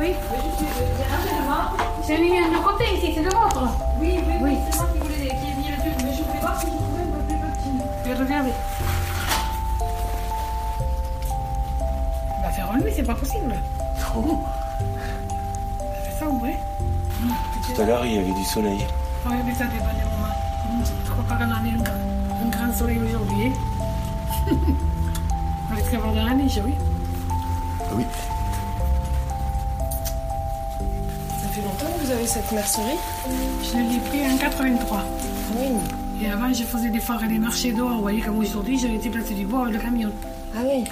Oui, oui. Je suis devant. J'ai mis un côté ici, c'est le vôtre. Oui, oui, Oui. oui, c'est moi qui voulais qui ai mis le truc, mais je voulais voir si je trouvais un peu plus petit. Je vais regarder. Il va faire enlever, c'est pas possible. Oh. Ça fait ça, ouais. Tout à l'heure, il y avait du soleil. Regardez ça dépend des moments. Je crois pas qu'on en ait un, grand- un grand soleil aujourd'hui. hein. On risque d'avoir de la neige, oui. Ah Oui. Fait longtemps que vous avez cette mercerie Je l'ai pris en 83. Oui. Et avant, je faisais des foires et des marchés dehors. Vous voyez, comme aujourd'hui, j'ai été placer du bois avec le camion. Ah oui,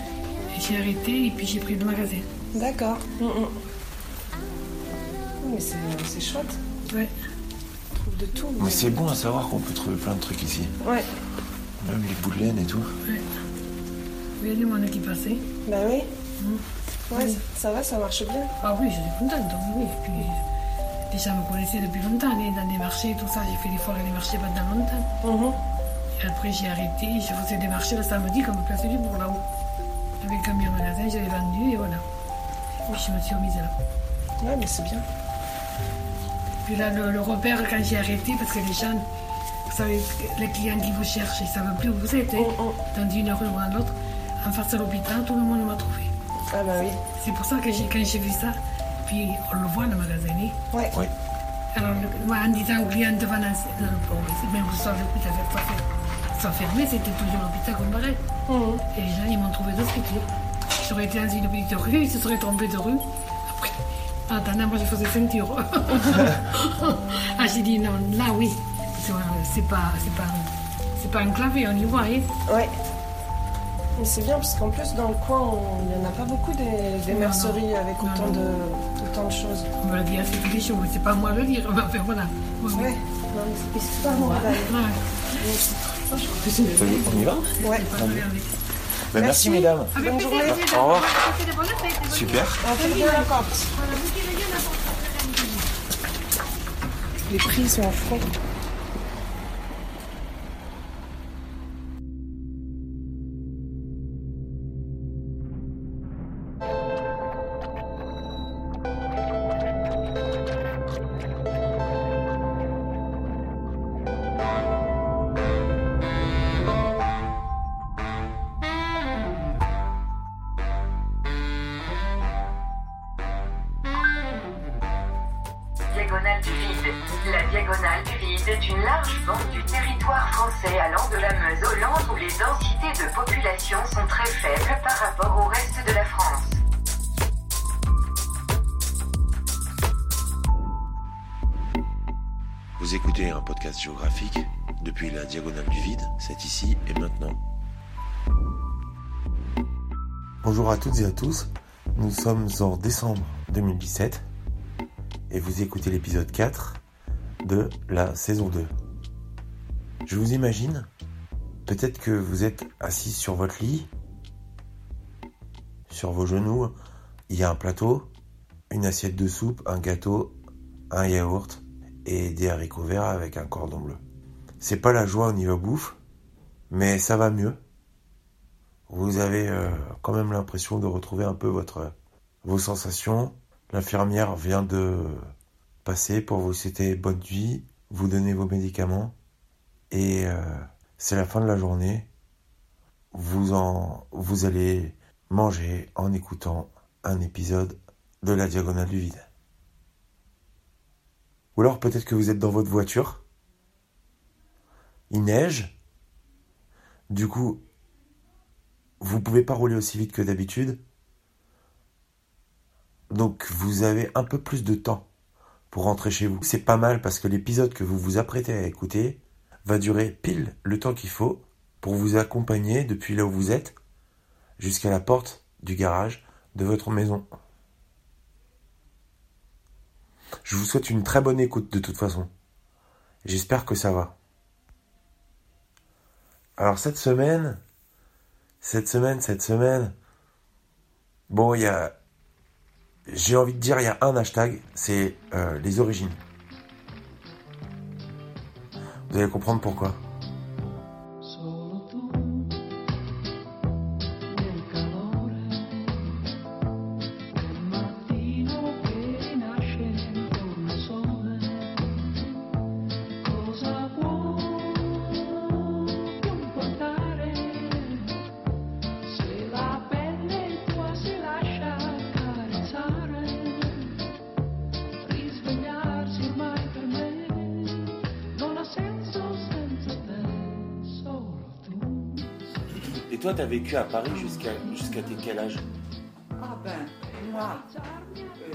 Et j'ai arrêté et puis j'ai pris le magasin. d'accord. Mm, mm. Oh, Mais c'est chouette, Ouais. on trouve de tout. Mais c'est bon à savoir qu'on peut trouver plein de trucs ici. Ouais, Même les bouts de laine et tout. ouais. Vous voyez, mon qui passait. bah oui. Ouais, ça, ça va, ça marche bien. Ah oui, j'étais contente, donc oui. Et puis, gens me connaissaient depuis longtemps, dans des marchés, tout ça. J'ai fait des foires et des marchés pendant longtemps. Mhm. Et après, j'ai arrêté, je faisais des marchés le samedi comme place du bourg là-haut. Avec un bien magasin, je l'ai vendu et voilà. Puis je me suis remise là. Ouais, mais c'est bien. Puis là, le, le repère, quand j'ai arrêté, parce que les gens, vous savez, les clients qui vous cherchent, ils ne savent plus où vous êtes, hein, Oh, dans une rue ou dans l'autre. En face de l'hôpital, tout le monde m'a trouvé. Ah bah oui. C'est pour ça que quand j'ai vu ça, puis on le voit, le magasin. hein. Ouais. Oui. Alors, le- moi, en disant aux clients devant la dans le même le soir, l'hôpital soit fermé, c'était toujours l'hôpital qu'on paraît. Mhm. Et les gens, ils m'ont trouvé de suite. J'aurais été dans une petite rue, ils se seraient trompés de rue. Après, en attendant, moi, je faisais ceinture. ah, j'ai dit non, là, oui. C'est c'est pas, c'est pas, c'est pas enclavé, on y voit, hein. Ouais. Mais c'est bien parce qu'en plus dans le coin, on- il n'y en a pas beaucoup des, des Non, merceries non. avec Non, autant non. de, autant de choses. On l'a dit assez jours, mais c'est pas moi de le dire. Enfin, voilà. Oui. Ouais. Non, mais c'est pas moi. Ouais. On y va? Ouais. Ben, merci, mesdames. Avec Bonne journée. Au revoir. Super. Les prix sont en front. Depuis la diagonale du vide, c'est ici et maintenant. Bonjour à toutes et à tous, nous sommes en décembre 2017 et vous écoutez l'épisode 4 de la saison 2. Je vous imagine, peut-être que vous êtes assis sur votre lit, sur vos genoux, il y a un plateau, une assiette de soupe, un gâteau, un yaourt et des haricots verts avec un cordon bleu. C'est pas la joie au niveau bouffe, mais ça va mieux. Vous avez euh, quand même l'impression de retrouver un peu votre vos sensations. L'infirmière vient de passer pour vous souhaiter bonne nuit, vous donner vos médicaments et euh, c'est la fin de la journée. Vous en vous allez manger en écoutant un épisode de la diagonale du vide. Ou alors peut-être que vous êtes dans votre voiture. Il neige. Du coup, vous pouvez pas rouler aussi vite que d'habitude. Donc vous avez un peu plus de temps pour rentrer chez vous. C'est pas mal parce que l'épisode que vous vous apprêtez à écouter va durer pile le temps qu'il faut pour vous accompagner depuis là où vous êtes jusqu'à la porte du garage de votre maison. Je vous souhaite une très bonne écoute de toute façon. J'espère que ça va. Alors cette semaine, cette semaine, cette semaine, bon, il y a, j'ai envie de dire, il y a un hashtag, c'est euh, les origines. Vous allez comprendre pourquoi. Vécu à Paris jusqu'à quel âge? Ah ben, moi, euh,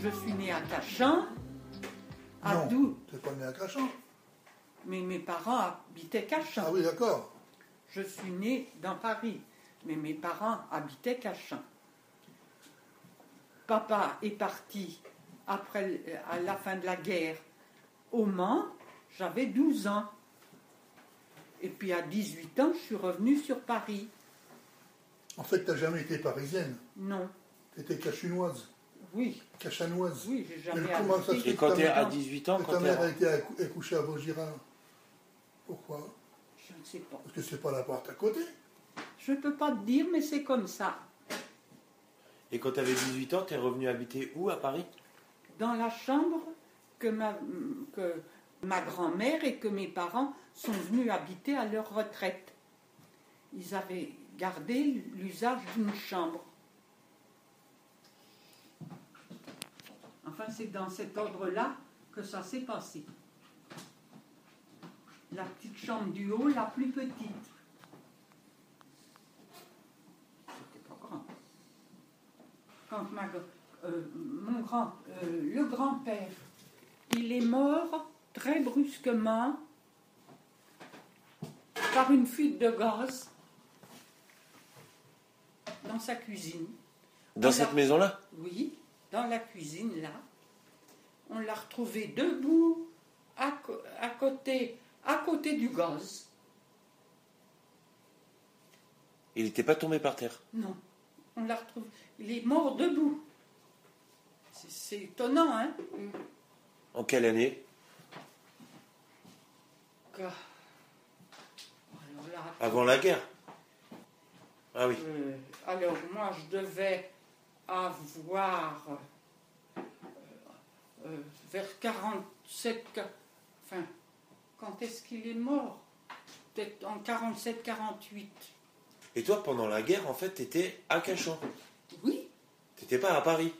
je suis née à Cachan, à Non, t'es pas né à Cachan. mais mes parents habitaient Cachan. Ah oui, d'accord. Je suis née dans Paris, mais mes parents habitaient Cachan. Papa est parti après, l- à la fin de la guerre au Mans, j'avais 12 ans. Et puis à 18 ans, je suis revenue sur Paris. En fait, t'as jamais été parisienne. Non, T'étais cachinoise, oui, cachanoise. oui, j'ai jamais Mais comment ça se. Et quand t'es à Non, 18 ans, quand ta mère a été accou- accouchée à Vaugirard. Pourquoi? Je ne sais pas. Parce que c'est pas la porte à côté. Je ne peux pas te dire, mais c'est comme ça. et quand t'avais 18 ans, t'es revenu habiter où à Paris? Dans la chambre que ma, que ma grand-mère et que mes parents sont venus habiter à leur retraite. Ils avaient gardé l'usage d'une chambre. Enfin, c'est dans cet ordre-là que ça s'est passé. La petite chambre du haut, la plus petite. C'était pas grand. Quand euh, mon euh, le grand-père, il est mort très brusquement par une fuite de gaz dans sa cuisine. Dans On cette maison-là? Oui, dans la cuisine, là. On l'a retrouvé debout, à, côté, à côté du gaz. Il n'était pas tombé par terre? Non, on l'a retrouvé. Il est mort debout. C'est étonnant, hein? En quelle année? Que- Alors là, Avant la guerre Ah oui. Euh, alors, moi, je devais avoir euh, euh, vers 47, qua- enfin, quand est-ce qu'il est mort? Peut-être en 47-48. Et toi, pendant la guerre, en fait, t'étais à Cachan. Oui, T'étais pas à Paris.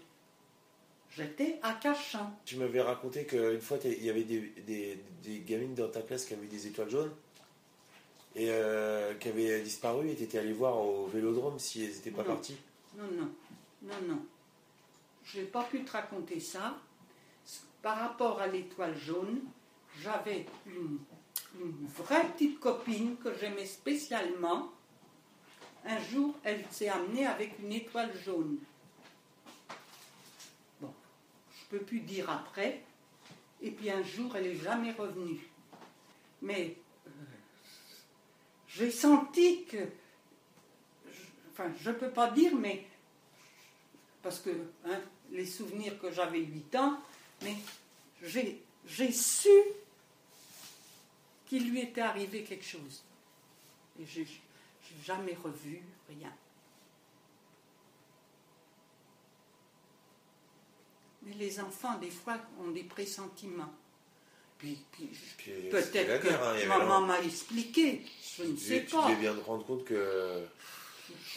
J'étais à Cachan. Tu m'avais raconté qu'une fois, il y avait des, des- des gamines dans ta classe qui avaient des étoiles jaunes et euh, qui avaient disparu et t'étais allé voir au vélodrome si elles n'étaient pas Non. parties. Non, non, non, non. Je n'ai pas pu te raconter ça. Par rapport à l'étoile jaune, j'avais une, une vraie petite copine que j'aimais spécialement. Un jour, elle s'est amenée avec une étoile jaune. Bon, je ne peux plus dire après. Et puis un jour, elle n'est jamais revenue. Mais euh, j'ai senti que enfin, je ne peux pas dire, mais parce que hein, les souvenirs que j'avais 8 ans, mais j'ai, su qu'il lui était arrivé quelque chose. Et j'ai, j'ai jamais revu rien. Mais les enfants, des fois, ont des pressentiments. Puis, peut-être guerre, hein, que maman m'a expliqué, je ne Tu sais tu pas. devais bien te rendre compte que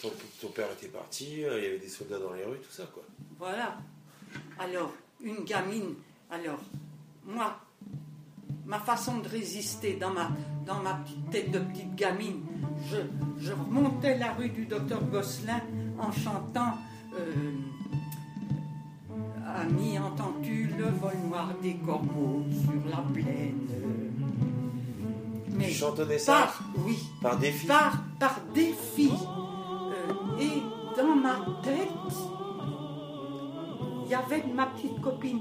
ton, ton père était parti, euh, il y avait des soldats dans les rues, tout ça, quoi. Voilà. Alors, une gamine, alors, moi, ma façon de résister dans ma, dans ma petite tête de petite gamine, je, je remontais la rue du docteur Gosselin en chantant euh, Ami, entends-tu le vol noir des corbeaux sur la plaine Mais Tu chantonnais ça par, oui, par défi par, par défi. Euh, et dans ma tête, il y avait ma petite copine.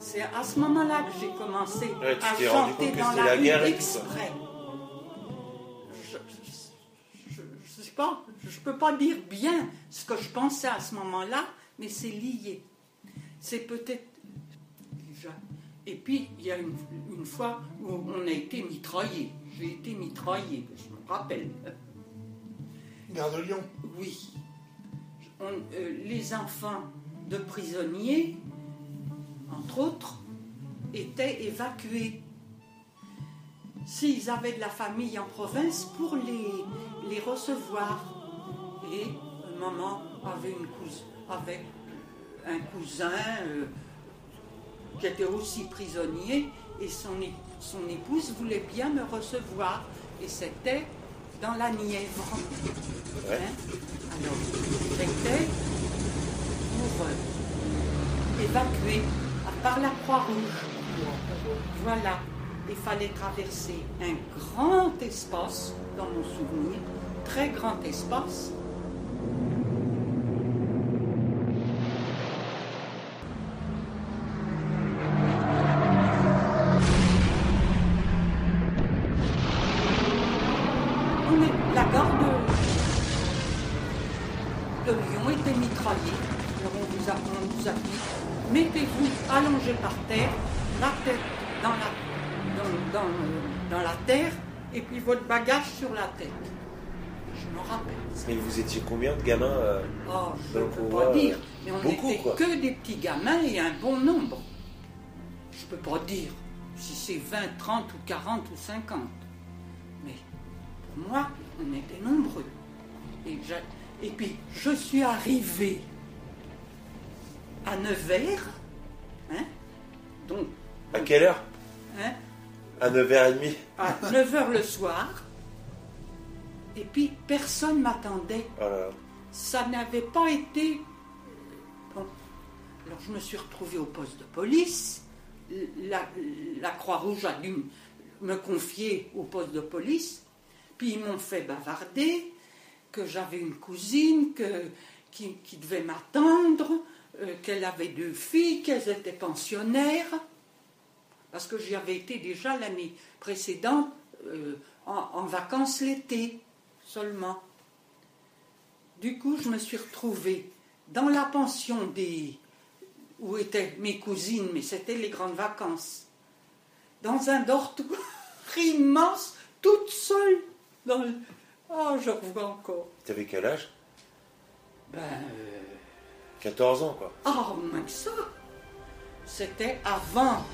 C'est à ce moment-là que j'ai commencé Ouais, à chanter dans la la rue guerre ça. exprès. Je, je sais pas, je peux pas dire bien ce que je pensais à ce moment-là, mais c'est lié. C'est peut-être déjà Et puis, il y a une, une fois où on a été mitraillé. J'ai été mitraillé, je me rappelle. Gare de Lyon. Oui. On- euh, les enfants de prisonniers, entre autres, étaient évacués. S'ils avaient de la famille en province, pour les, les recevoir. Et maman avait, une cousine, avait un cousin euh, qui était aussi prisonnier et son, son épouse voulait bien me recevoir. Et c'était dans la Nièvre. Ouais. Hein? Alors, j'étais pour euh, évacuer à part la Croix-Rouge. Voilà. Il fallait traverser un grand espace, dans mon souvenir, très grand espace. Mettez-vous allongé par terre, la tête dans la, dans, dans, dans la terre, et puis votre bagage sur la tête? Je me rappelle. Mais vous étiez combien de gamins euh, Oh, je ne peux pas dire, euh, mais on beaucoup, n'était quoi. que des petits gamins et un bon nombre. Je peux pas dire si c'est 20, 30 ou 40 ou 50. Mais pour moi, on était nombreux. Et, puis, je suis arrivée à Nevers, donc, À quelle heure hein, À 9h30 à 9h le soir, et puis personne m'attendait. Oh ça n'avait pas été. Bon. Alors je me suis retrouvée au poste de police. La, la Croix-Rouge a dû me confier au poste de police. Puis ils m'ont fait bavarder que j'avais une cousine que, qui, qui devait m'attendre, euh, qu'elle avait deux filles, qu'elles étaient pensionnaires. Parce que j'y avais été déjà l'année précédente euh, en- en vacances l'été seulement. Du coup, je me suis retrouvée dans la pension des où étaient mes cousines, mais c'était les grandes vacances, dans un dortoir immense, toute seule. Dans le... Oh, je revois encore. T'avais quel âge? Ben, euh, 14 ans, quoi. ah, moins que ça. C'était avant,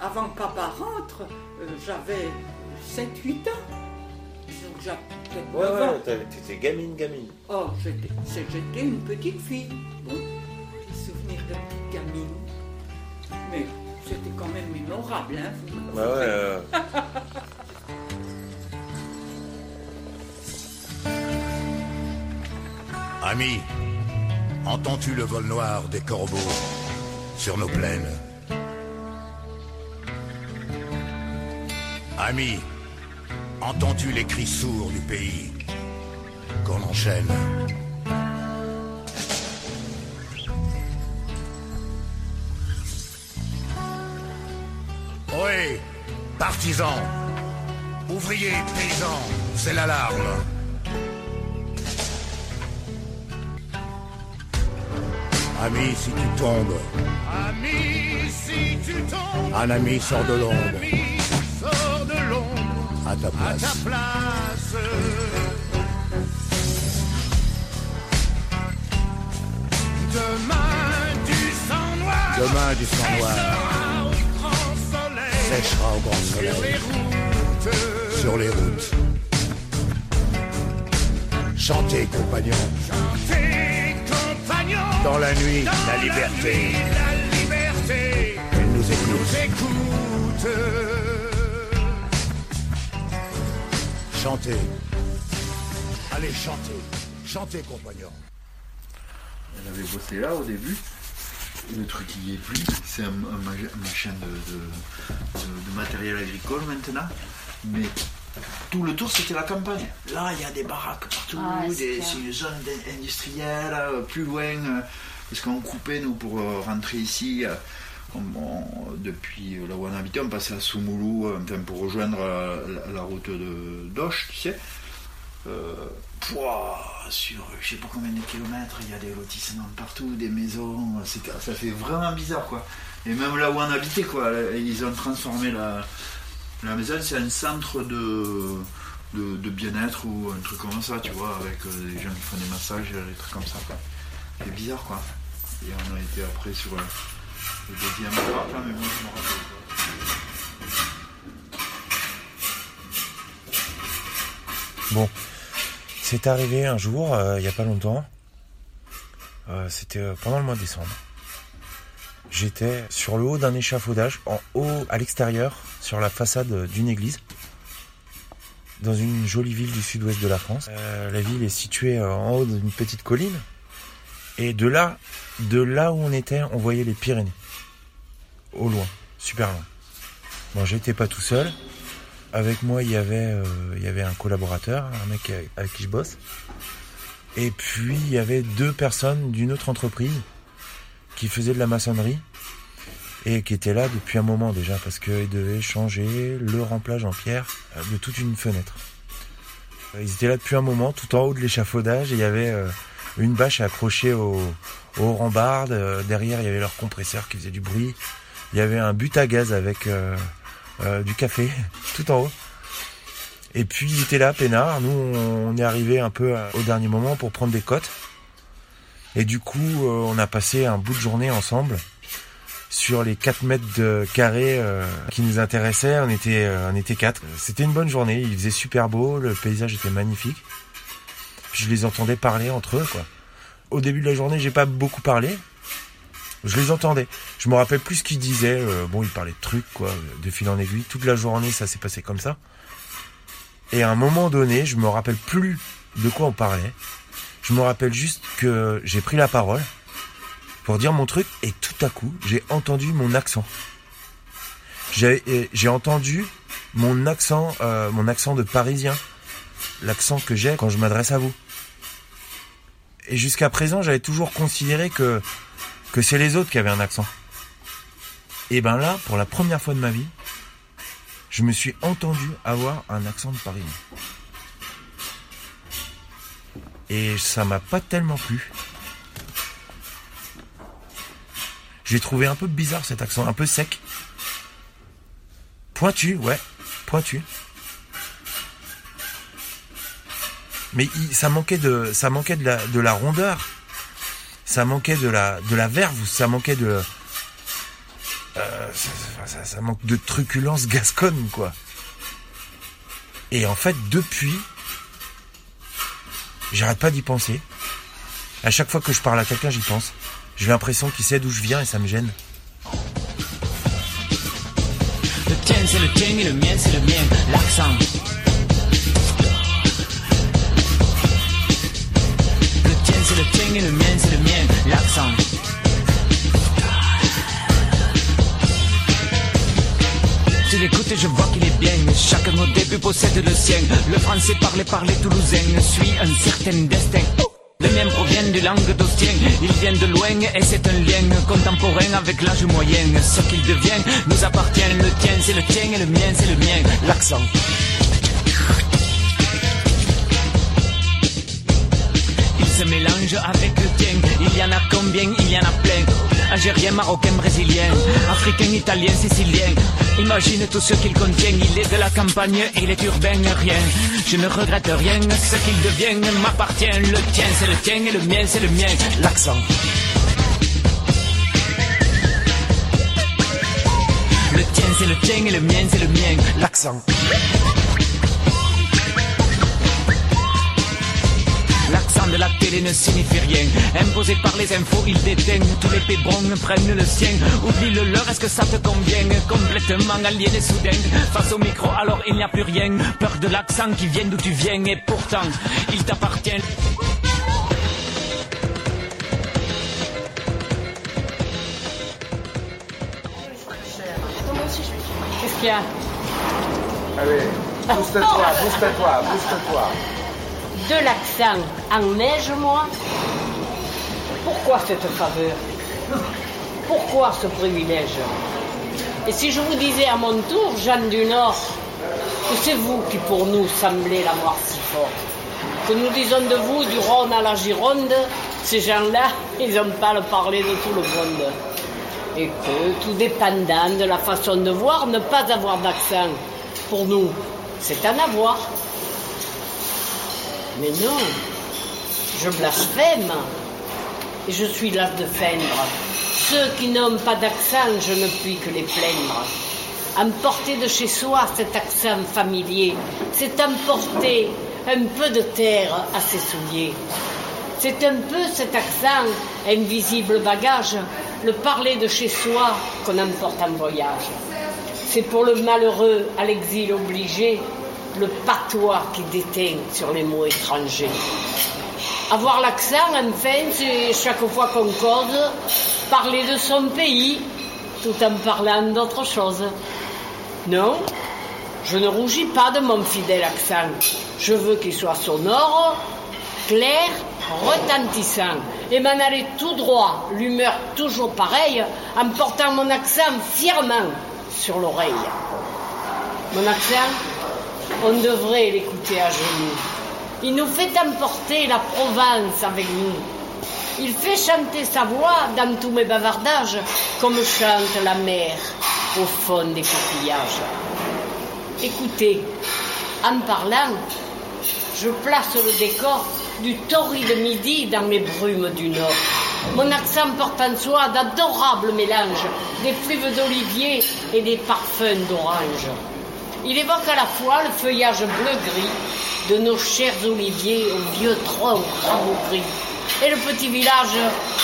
avant que papa rentre. euh, J'avais 7-8 ans. Donc j'avais peut-être Ouais, 9 ans. ouais, t'étais gamine, gamine. Oh, j'étais c'est- j'étais une petite fille. Bon, des souvenirs de petite gamine. Mais c'était quand même mémorable, hein. vous Bah ouais. euh, Ami, entends-tu le vol noir des corbeaux sur nos plaines Ami, entends-tu les cris sourds du pays qu'on enchaîne Oui, partisans, ouvriers, paysans, c'est l'alarme. Ami, si tu tombes, Ami, si tu tombes, un ami sort de l'ombre. Sors de l'ombre. À ta à ta place. place. Demain du sang noir, Demain du sang noir sera au grand soleil. Séchera au grand sur les soleil routes. sur les routes. Chantez, compagnons, Chantez, compagnons, dans la nuit, dans la liberté, nuit, la liberté elle nous nous écoute. Chantez. Allez, chantez. Chantez, compagnons. Elle avait bossé là au début. Le truc il y est plus. C'est un, un ma- machin de, de- de- de matériel agricole maintenant. Mais tout le tour c'était la campagne. Là il y a des baraques partout. Ah, c'est une zone industrielle. euh, Plus loin, euh, parce qu'on coupait nous pour euh, rentrer ici. on- on- depuis là où on habitait, on passait à Soumoulou enfin, pour rejoindre la, la route de d'Oche, tu sais. Euh, pouah, sur je sais pas combien de kilomètres, il y a des lotissements partout, des maisons, ça fait vraiment bizarre quoi. Et même là où on habitait, quoi, ils ont transformé la, la maison, c'est un centre de, de, bien-être ou un truc comme ça, tu vois, avec euh, des gens qui font des massages, des trucs comme ça. C'est bizarre, quoi. Et on a été après sur euh, le deuxième là, mais moi je me rappelle. Bon, c'est arrivé un jour, euh, il n'y a pas longtemps. C'était pendant le mois de décembre. J'étais sur le haut d'un échafaudage, en haut à l'extérieur, sur la façade d'une église, dans une jolie ville du sud-ouest de la France. Euh, la ville est située euh, en haut d'une petite colline, et de là, de là où on était, on voyait les Pyrénées, au loin, super loin. Bon, j'étais pas tout seul. Avec moi, il y avait, euh, il y avait un collaborateur, un mec avec qui je bosse. Et puis, il y avait deux personnes d'une autre entreprise qui faisaient de la maçonnerie et qui étaient là depuis un moment déjà parce qu'ils devaient changer le remplage en pierre euh, de toute une fenêtre. Euh, Ils étaient là depuis un moment, tout en haut de l'échafaudage, il y avait euh, une bâche accrochée au, au rambarde. Euh, Derrière, il y avait leur compresseur qui faisait du bruit. Il y avait un but à gaz avec du café, tout en haut. Et puis il était là, peinard. Nous, on est arrivé un peu au dernier moment pour prendre des cotes. Et du coup, euh, on a passé un bout de journée ensemble sur les 4 mètres de carré euh, qui nous intéressaient. On était, euh, on était quatre. C'était une bonne journée. Il faisait super beau. Le paysage était magnifique. Je les entendais parler entre eux. Au début de la journée, j'ai pas beaucoup parlé. Je les entendais. Je me rappelle plus ce qu'ils disaient. Bon, ils parlaient de trucs, quoi, de fil en aiguille. Toute la journée, ça s'est passé comme ça. Et à un moment donné, je me rappelle plus de quoi on parlait. Je me rappelle juste que j'ai pris la parole pour dire mon truc et tout à coup, j'ai entendu mon accent. J'ai entendu mon accent, euh, mon accent de parisien, l'accent que j'ai quand je m'adresse à vous. Et jusqu'à présent, j'avais toujours considéré que que c'est les autres qui avaient un accent. Et ben là, pour la première fois de ma vie, je me suis entendu avoir un accent de parisien. Et ça m'a pas tellement plu. J'ai trouvé un peu bizarre cet accent, un peu sec. Pointu, ouais, pointu. Mais ça manquait de, ça manquait de la, de la rondeur. Ça manquait de la, de la verve. Ça manquait de, euh, ça, ça- ça manque de truculence gasconne, quoi. Et en fait, depuis, j'arrête pas d'y penser. À chaque fois que je parle à quelqu'un, j'y pense. J'ai l'impression qu'il sait d'où je viens et ça me gêne. Le tien c'est le tien et le mien c'est le mien, l'accent. Le tien c'est le tien et le mien c'est le mien, l'accent. Tu l'écoutes et je vois qu'il est bien. Chaque mot début possède le sien. Le français parlé par les Toulousains suit un certain destin. Le mien provient du languedocien, il vient de loin et c'est un lien contemporain avec l'âge moyen. Ce qu'il devient nous appartient, le tien c'est le tien et le mien c'est le mien. L'accent. Se mélange avec le tien, il y en a combien, il y en a plein. Algérien, marocain, brésilien, africain, italien, sicilien. Imagine tout ce qu'il contient, il est de la campagne, il est urbain, rien. Je ne regrette rien, ce qu'il devient m'appartient. Le tien c'est le tien et le mien c'est le mien. L'accent. Le tien c'est le tien et le mien c'est le mien. L'accent. De la télé ne signifie rien. Imposé par les infos, il déteigne. Tous les pébrons prennent le sien. Oublie le leur, est-ce que ça te convient? Complètement aliéné soudain. Face au micro, alors il n'y a plus rien. Peur de l'accent qui vient d'où tu viens. Et pourtant, il t'appartient. Qu'est-ce qu'il y a? Allez, booste-toi, booste-toi, booste-toi. De l'accent en neige, moi Pourquoi cette faveur? Pourquoi ce privilège? Et si je vous disais à mon tour, Jeanne du Nord, que c'est vous qui pour nous semblez la mort si forte Que nous disons de vous, du Rhône à la Gironde, ces gens-là, ils n'ont pas le parler de tout le monde. Et que, tout dépendant de la façon de voir, ne pas avoir d'accent, pour nous, c'est un avoir. Mais non, je blasphème. Et je suis là de feindre. Ceux qui n'ont pas d'accent, je ne puis que les plaindre. Emporter de chez soi cet accent familier, c'est emporter un peu de terre à ses souliers. C'est un peu cet accent, invisible bagage, le parler de chez soi qu'on emporte en voyage. C'est pour le malheureux à l'exil obligé, le patois qui déteint sur les mots étrangers. Avoir l'accent, enfin, c'est chaque fois qu'on cause, parler de son pays, tout en parlant d'autre chose. Non, je ne rougis pas de mon fidèle accent. Je veux qu'il soit sonore, clair, retentissant, et m'en aller tout droit, l'humeur toujours pareille, en portant mon accent fièrement sur l'oreille. Mon accent, on devrait l'écouter à genoux. Il nous fait emporter la Provence avec nous. Il fait chanter sa voix dans tous mes bavardages, comme chante la mer au fond des coquillages. Écoutez, en parlant, je place le décor du torride midi dans les brumes du nord. Mon accent porte en soi d'adorables mélanges, des fluves d'olivier et des parfums d'orange. Il évoque à la fois le feuillage bleu-gris de nos chers oliviers aux vieux troncs rabougris et le petit village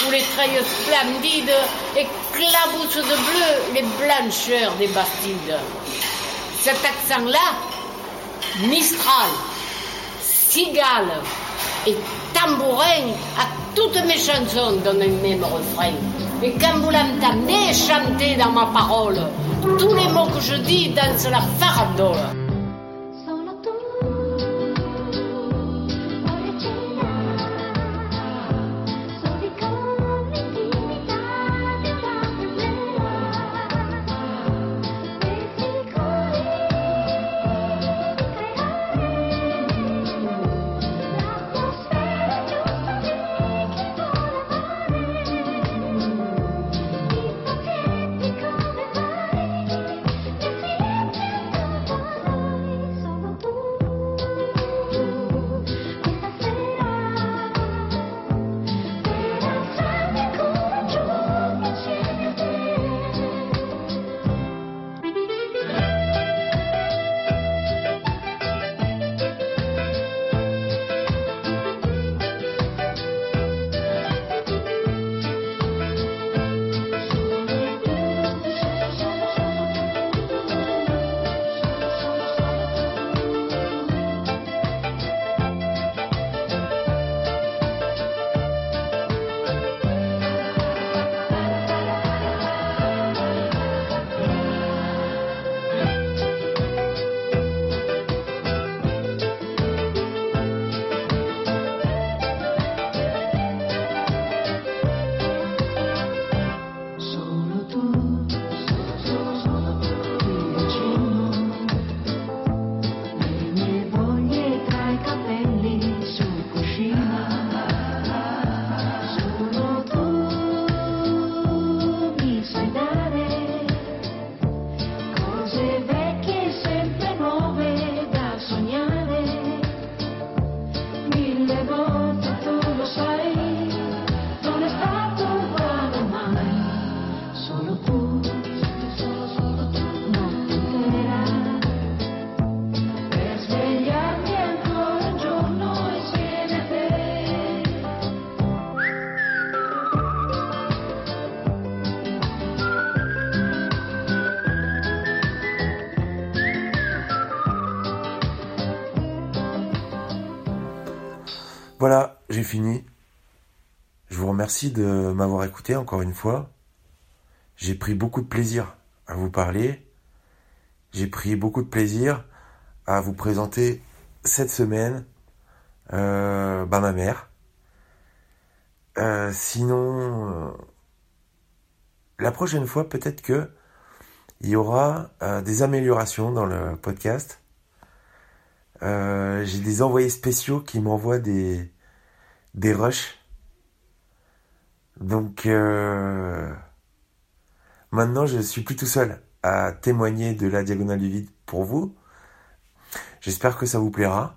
où les treilles splendides éclaboussent de bleu les blancheurs des bastides. Cet accent-là, Mistral, Cigale et Tambourin à toutes mes chansons donnent un même refrain. Et quand vous l'entendez chanter dans ma parole, tous les mots que je dis dansent la farandole. De m'avoir écouté encore une fois. J'ai pris beaucoup de plaisir à vous parler. J'ai pris beaucoup de plaisir à vous présenter cette semaine euh, bah, ma mère. Euh, sinon, euh, la prochaine fois, peut-être que il y aura des améliorations dans le podcast. J'ai des envoyés spéciaux qui m'envoient des, des rushs. Donc, euh, Maintenant, je suis plus tout seul à témoigner de la diagonale du vide pour vous. J'espère que ça vous plaira.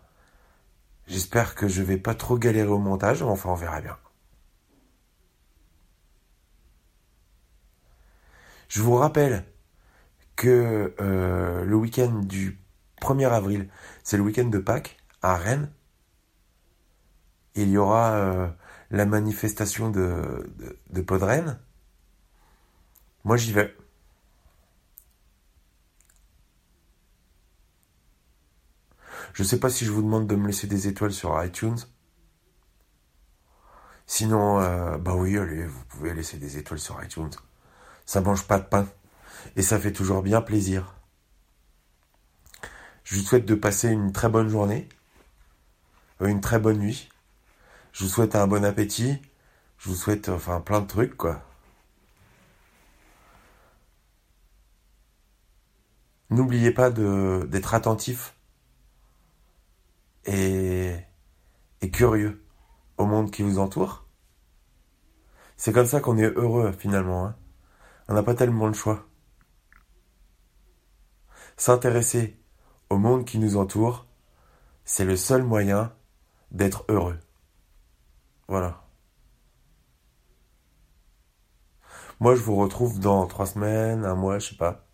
J'espère que je vais pas trop galérer au montage, enfin on verra bien. Je vous rappelle que euh, le week-end du 1er avril, c'est le week-end de Pâques à Rennes. Il y aura euh, la manifestation de, Podren. Moi j'y vais. Je sais pas si je vous demande de me laisser des étoiles sur iTunes. Sinon, euh, bah oui, allez, vous pouvez laisser des étoiles sur iTunes. Ça mange pas de pain. Et ça fait toujours bien plaisir. Je vous souhaite de passer une très bonne journée. euh, Une très bonne nuit. Je vous souhaite un bon appétit. Je vous souhaite enfin plein de trucs quoi. N'oubliez pas d'être attentif et, et curieux au monde qui vous entoure. C'est comme ça qu'on est heureux finalement. Hein. On n'a pas tellement le choix. S'intéresser au monde qui nous entoure, c'est le seul moyen d'être heureux. Voilà. Moi, je vous retrouve dans trois semaines, un mois, je sais pas,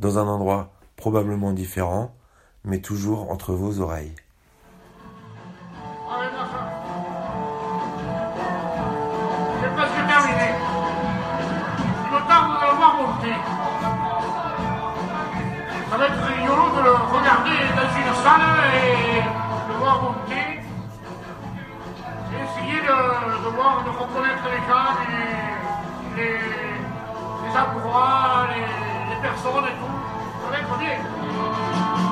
dans un endroit probablement différent, mais toujours entre vos oreilles. Les, les, les endroits, les, personnes et tout. Être bien.